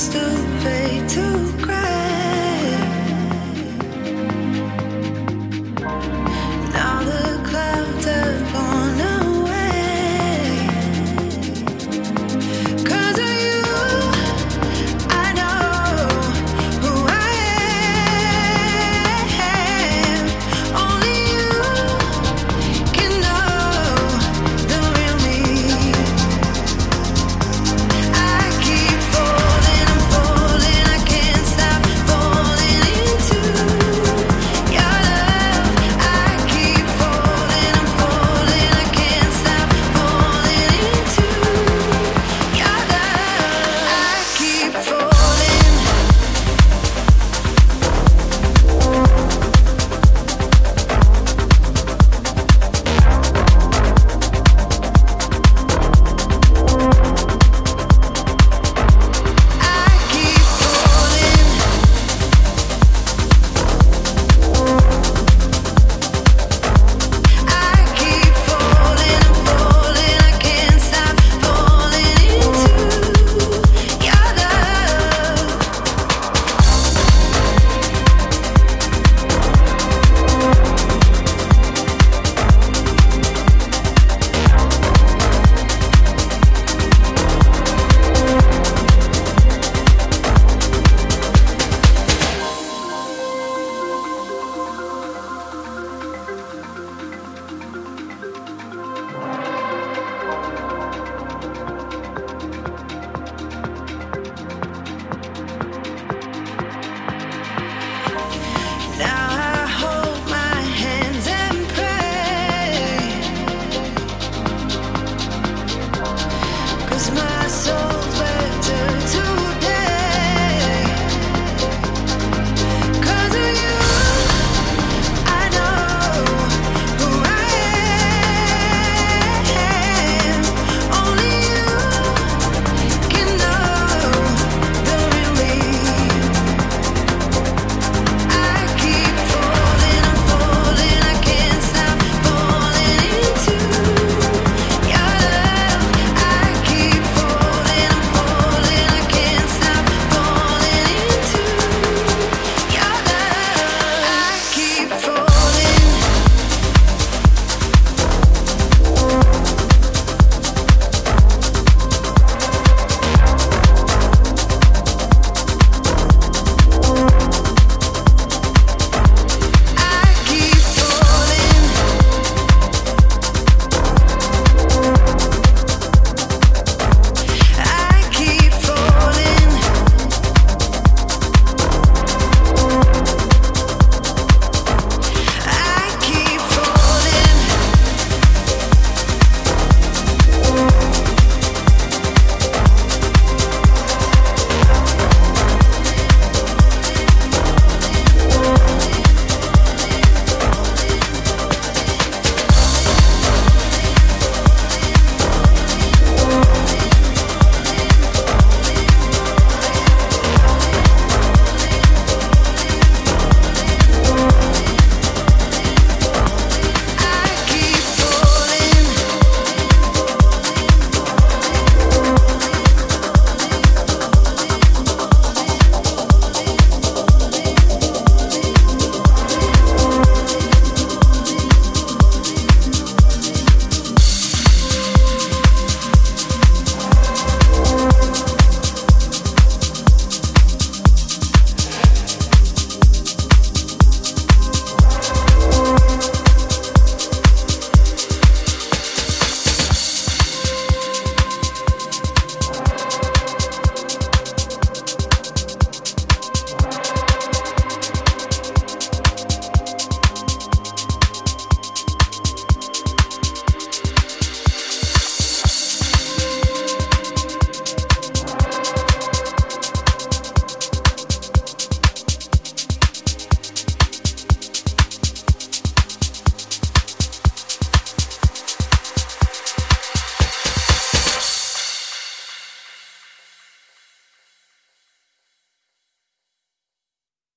stupid